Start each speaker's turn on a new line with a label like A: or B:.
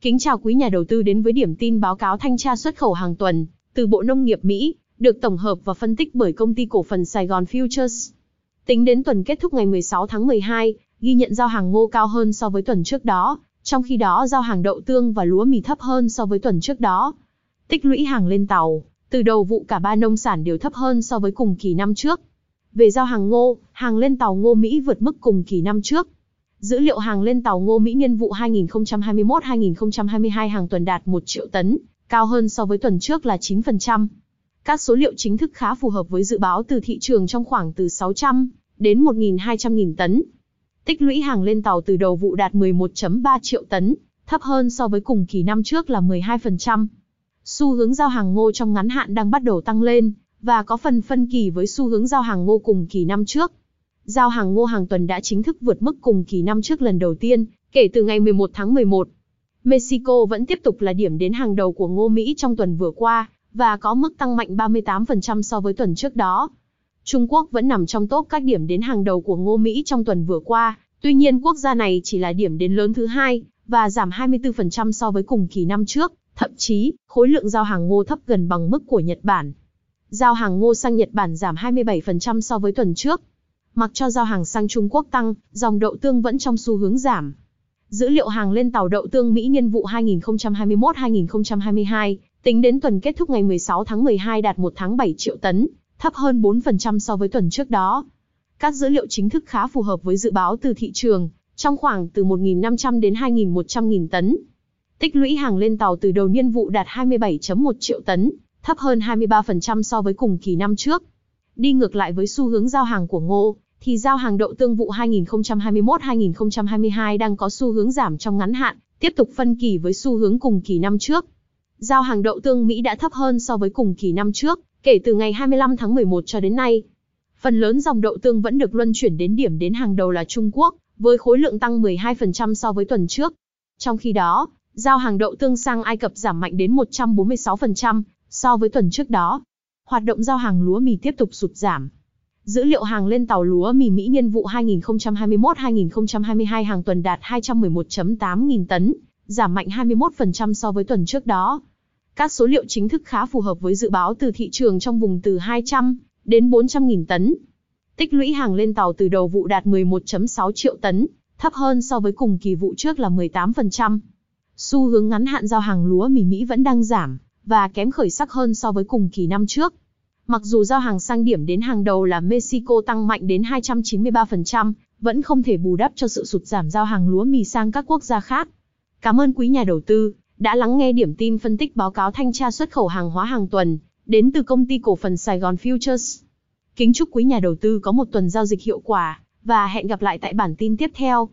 A: Kính chào quý nhà đầu tư đến với điểm tin báo cáo thanh tra xuất khẩu hàng tuần từ Bộ Nông nghiệp Mỹ, được tổng hợp và phân tích bởi công ty cổ phần Sài Gòn Futures. Tính đến tuần kết thúc ngày 16 tháng 12, ghi nhận giao hàng ngô cao hơn so với tuần trước đó, trong khi đó giao hàng đậu tương và lúa mì thấp hơn so với tuần trước đó. Tích lũy hàng lên tàu, từ đầu vụ cả ba nông sản đều thấp hơn so với cùng kỳ năm trước. Về giao hàng ngô, hàng lên tàu ngô Mỹ vượt mức cùng kỳ năm trước. Dữ liệu hàng lên tàu ngô Mỹ niên vụ 2021-2022 hàng tuần đạt 1 triệu tấn, cao hơn so với tuần trước là 9%. Các số liệu chính thức khá phù hợp với dự báo từ thị trường trong khoảng từ 600 đến 1.200 nghìn tấn. Tích lũy hàng lên tàu từ đầu vụ đạt 11.3 triệu tấn, thấp hơn so với cùng kỳ năm trước là 12%. Xu hướng giao hàng ngô trong ngắn hạn đang bắt đầu tăng lên, và có phần phân kỳ với xu hướng giao hàng ngô cùng kỳ năm trước. Giao hàng ngô hàng tuần đã chính thức vượt mức cùng kỳ năm trước lần đầu tiên, kể từ ngày 11 tháng 11. Mexico vẫn tiếp tục là điểm đến hàng đầu của ngô Mỹ trong tuần vừa qua, và có mức tăng mạnh 38% so với tuần trước đó. Trung Quốc vẫn nằm trong top các điểm đến hàng đầu của ngô Mỹ trong tuần vừa qua, tuy nhiên quốc gia này chỉ là điểm đến lớn thứ hai, và giảm 24% so với cùng kỳ năm trước, thậm chí, khối lượng giao hàng ngô thấp gần bằng mức của Nhật Bản. Giao hàng ngô sang Nhật Bản giảm 27% so với tuần trước. Mặc cho giao hàng sang Trung Quốc tăng, dòng đậu tương vẫn trong xu hướng giảm. Dữ liệu hàng lên tàu đậu tương Mỹ niên vụ 2021-2022, tính đến tuần kết thúc ngày 16 tháng 12 đạt 1 tháng 7 triệu tấn, thấp hơn 4% so với tuần trước đó. Các dữ liệu chính thức khá phù hợp với dự báo từ thị trường, trong khoảng từ 1.500 đến 2.100 nghìn tấn. Tích lũy hàng lên tàu từ đầu niên vụ đạt 27.1 triệu tấn, thấp hơn 23% so với cùng kỳ năm trước. Đi ngược lại với xu hướng giao hàng của ngô, thì giao hàng đậu tương vụ 2021-2022 đang có xu hướng giảm trong ngắn hạn, tiếp tục phân kỳ với xu hướng cùng kỳ năm trước. Giao hàng đậu tương Mỹ đã thấp hơn so với cùng kỳ năm trước, kể từ ngày 25 tháng 11 cho đến nay. Phần lớn dòng đậu tương vẫn được luân chuyển đến điểm đến hàng đầu là Trung Quốc, với khối lượng tăng 12% so với tuần trước. Trong khi đó, giao hàng đậu tương sang Ai Cập giảm mạnh đến 146% so với tuần trước đó. Hoạt động giao hàng lúa mì tiếp tục sụt giảm. Dữ liệu hàng lên tàu lúa mì Mỹ niên vụ 2021-2022 hàng tuần đạt 211.8 nghìn tấn, giảm mạnh 21% so với tuần trước đó. Các số liệu chính thức khá phù hợp với dự báo từ thị trường trong vùng từ 200 đến 400 nghìn tấn. Tích lũy hàng lên tàu từ đầu vụ đạt 11.6 triệu tấn, thấp hơn so với cùng kỳ vụ trước là 18%. Xu hướng ngắn hạn giao hàng lúa mì Mỹ vẫn đang giảm, và kém khởi sắc hơn so với cùng kỳ năm trước. Mặc dù giao hàng sang điểm đến hàng đầu là Mexico tăng mạnh đến 293%, vẫn không thể bù đắp cho sự sụt giảm giao hàng lúa mì sang các quốc gia khác. Cảm ơn quý nhà đầu tư đã lắng nghe điểm tin phân tích báo cáo thanh tra xuất khẩu hàng hóa hàng tuần đến từ công ty cổ phần Sài Gòn Futures. Kính chúc quý nhà đầu tư có một tuần giao dịch hiệu quả và hẹn gặp lại tại bản tin tiếp theo.